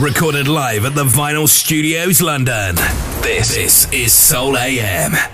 Recorded live at the Vinyl Studios, London. This, this is Soul AM.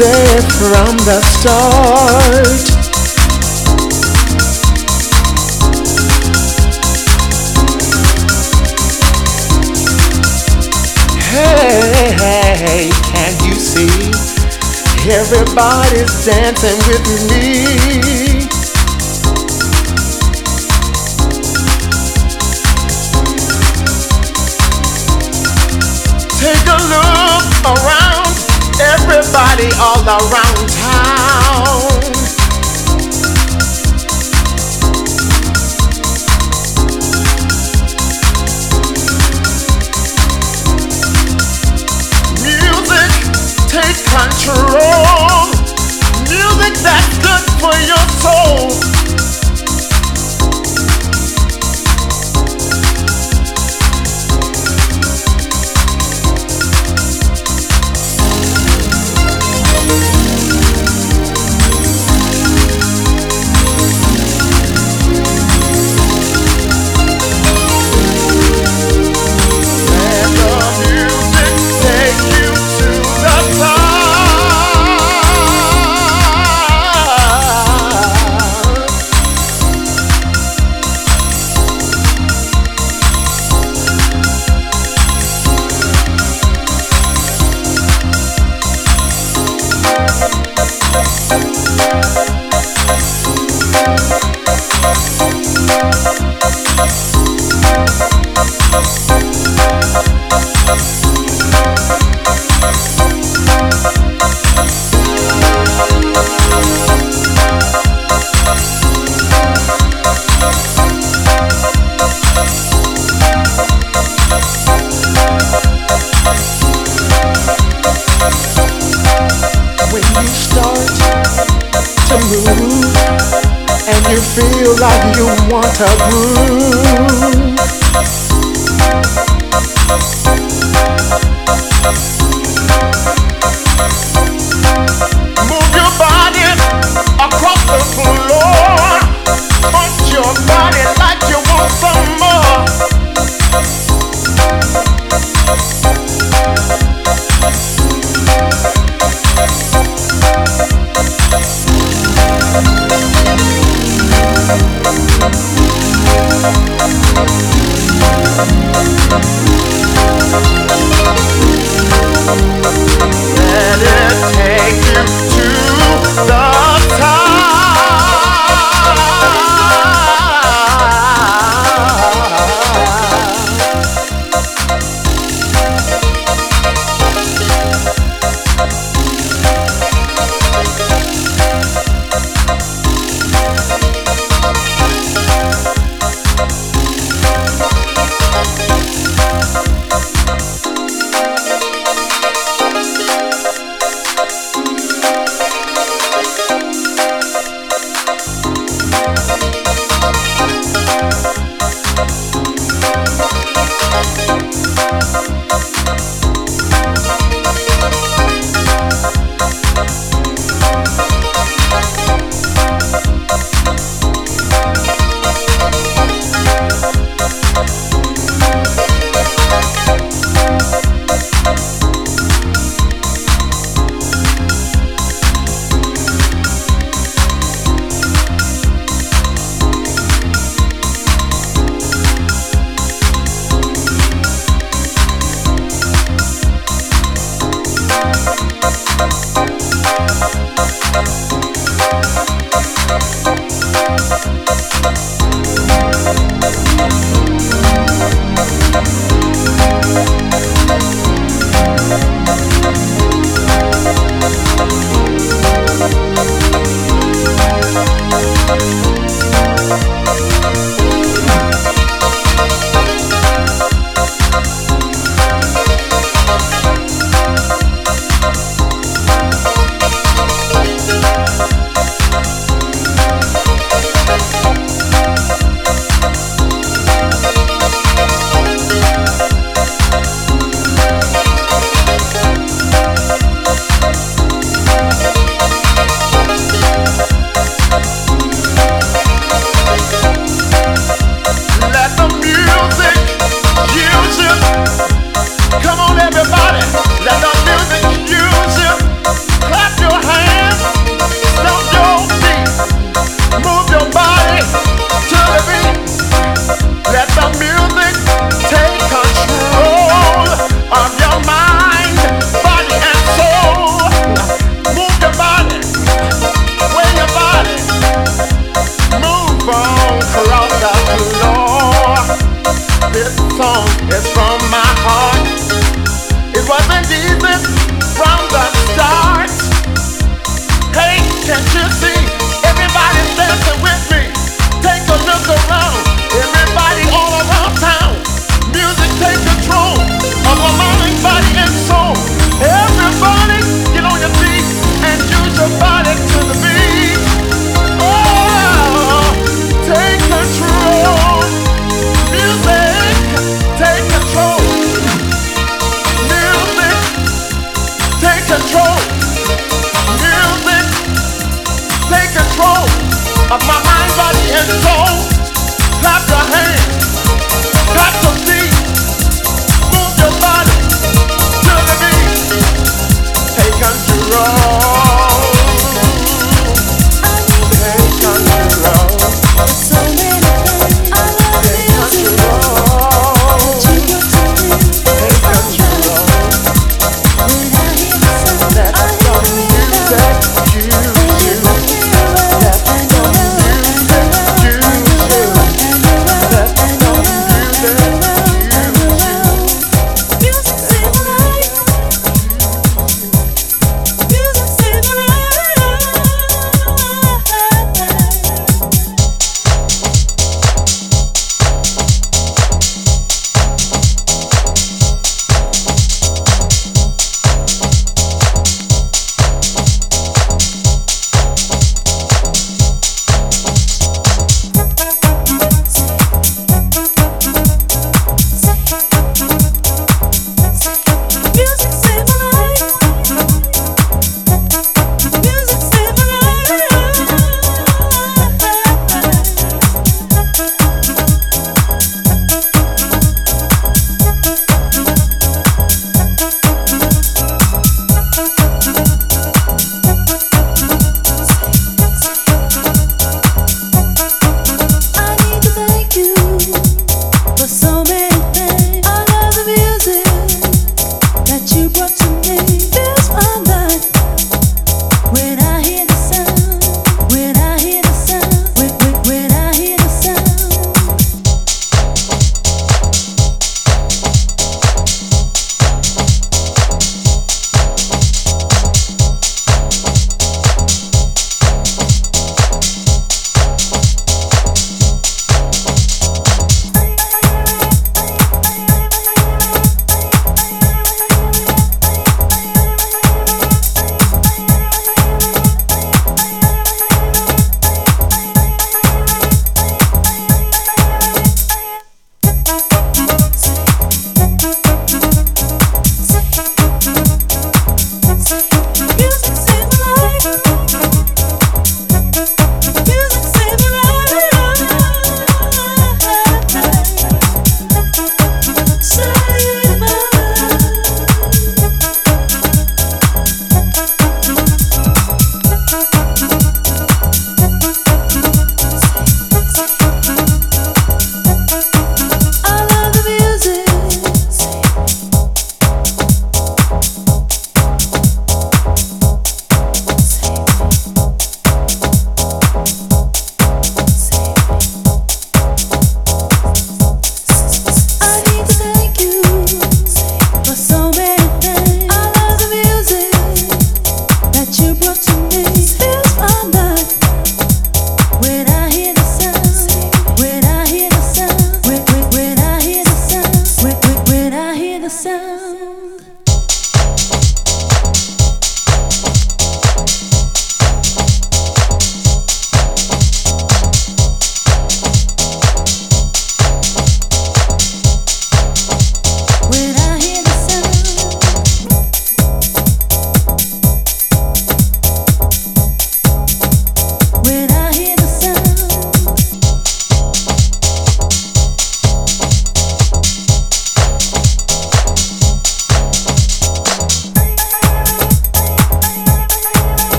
it from the start. Hey, hey, can you see? Everybody's dancing with me.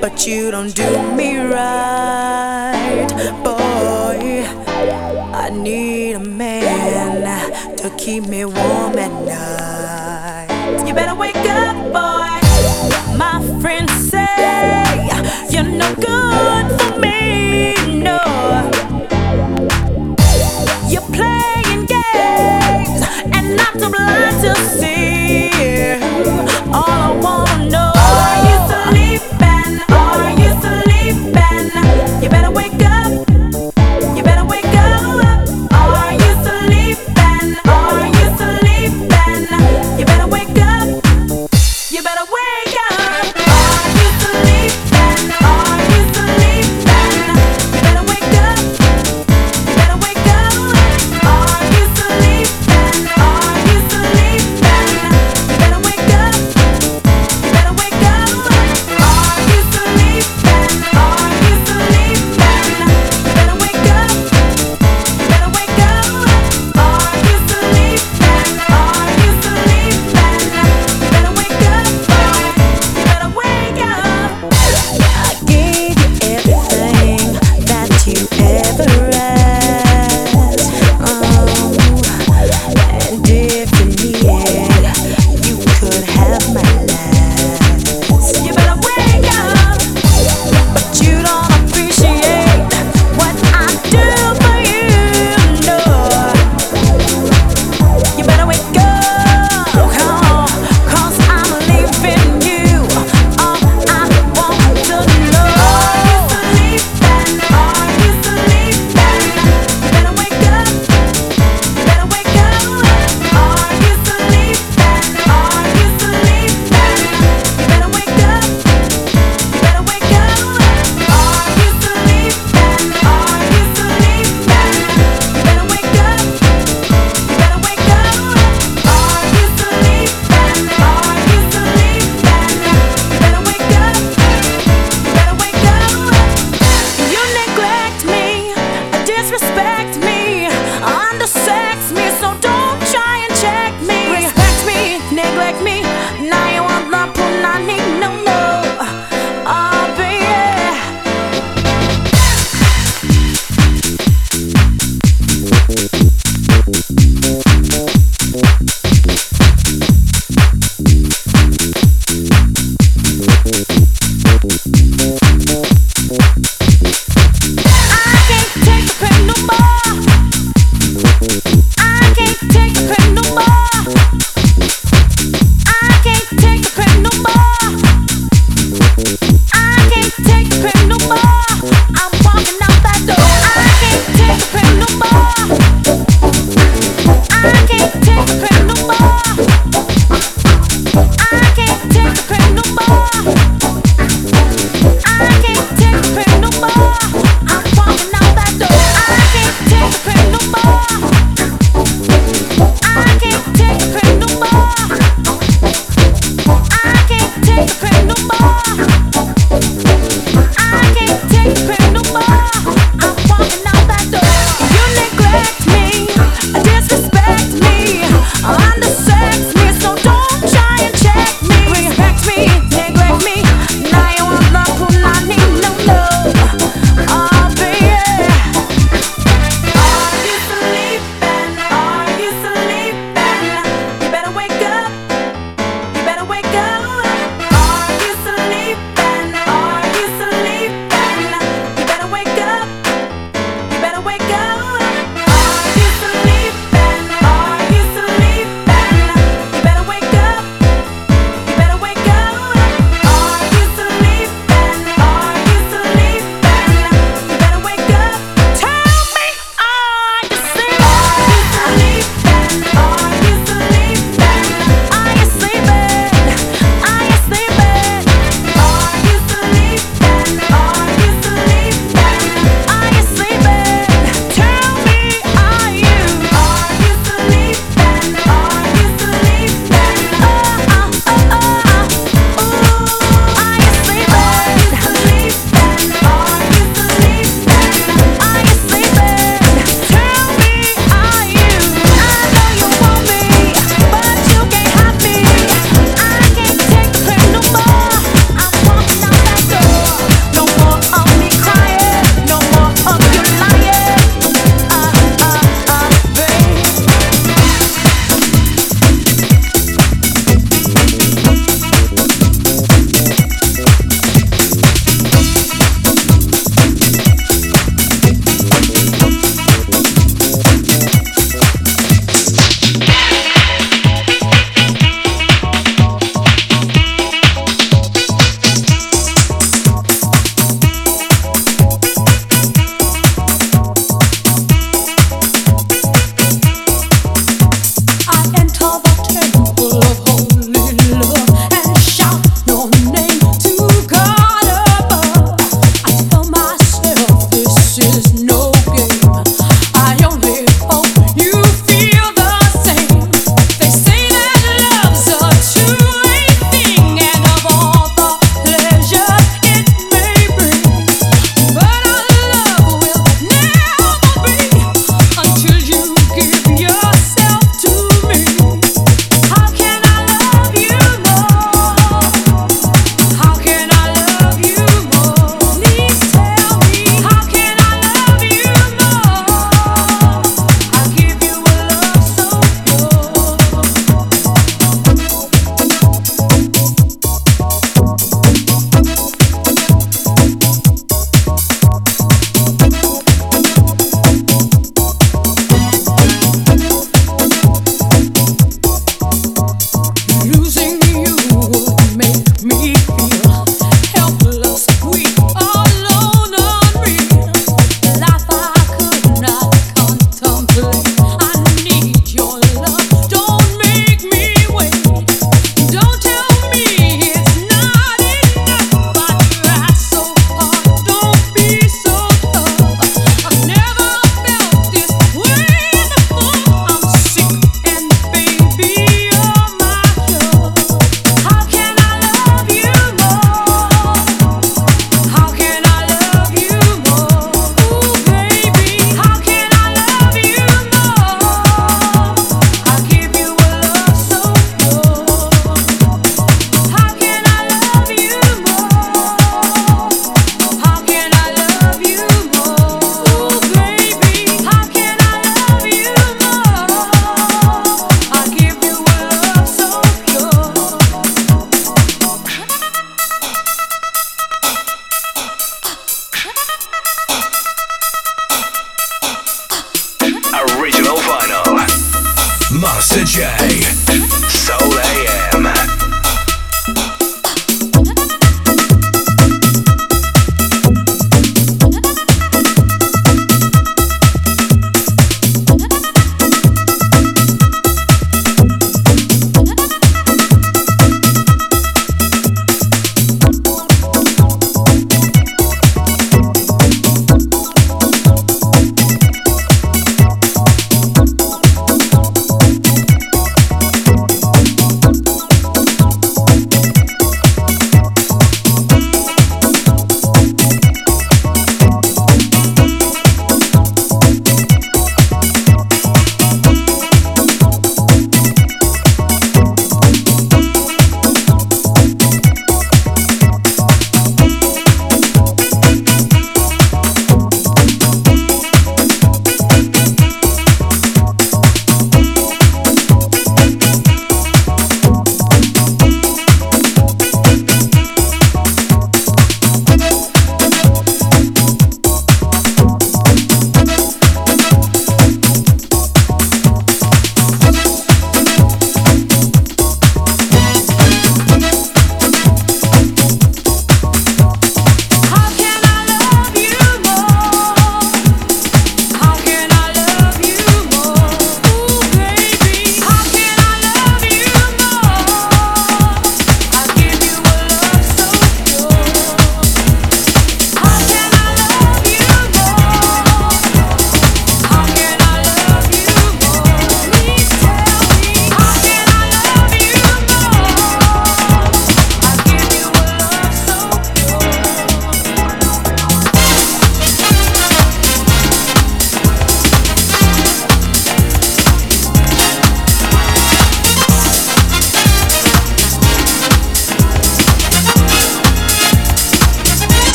but you don't do me right, boy. I need a man to keep me warm at night. You better wake up.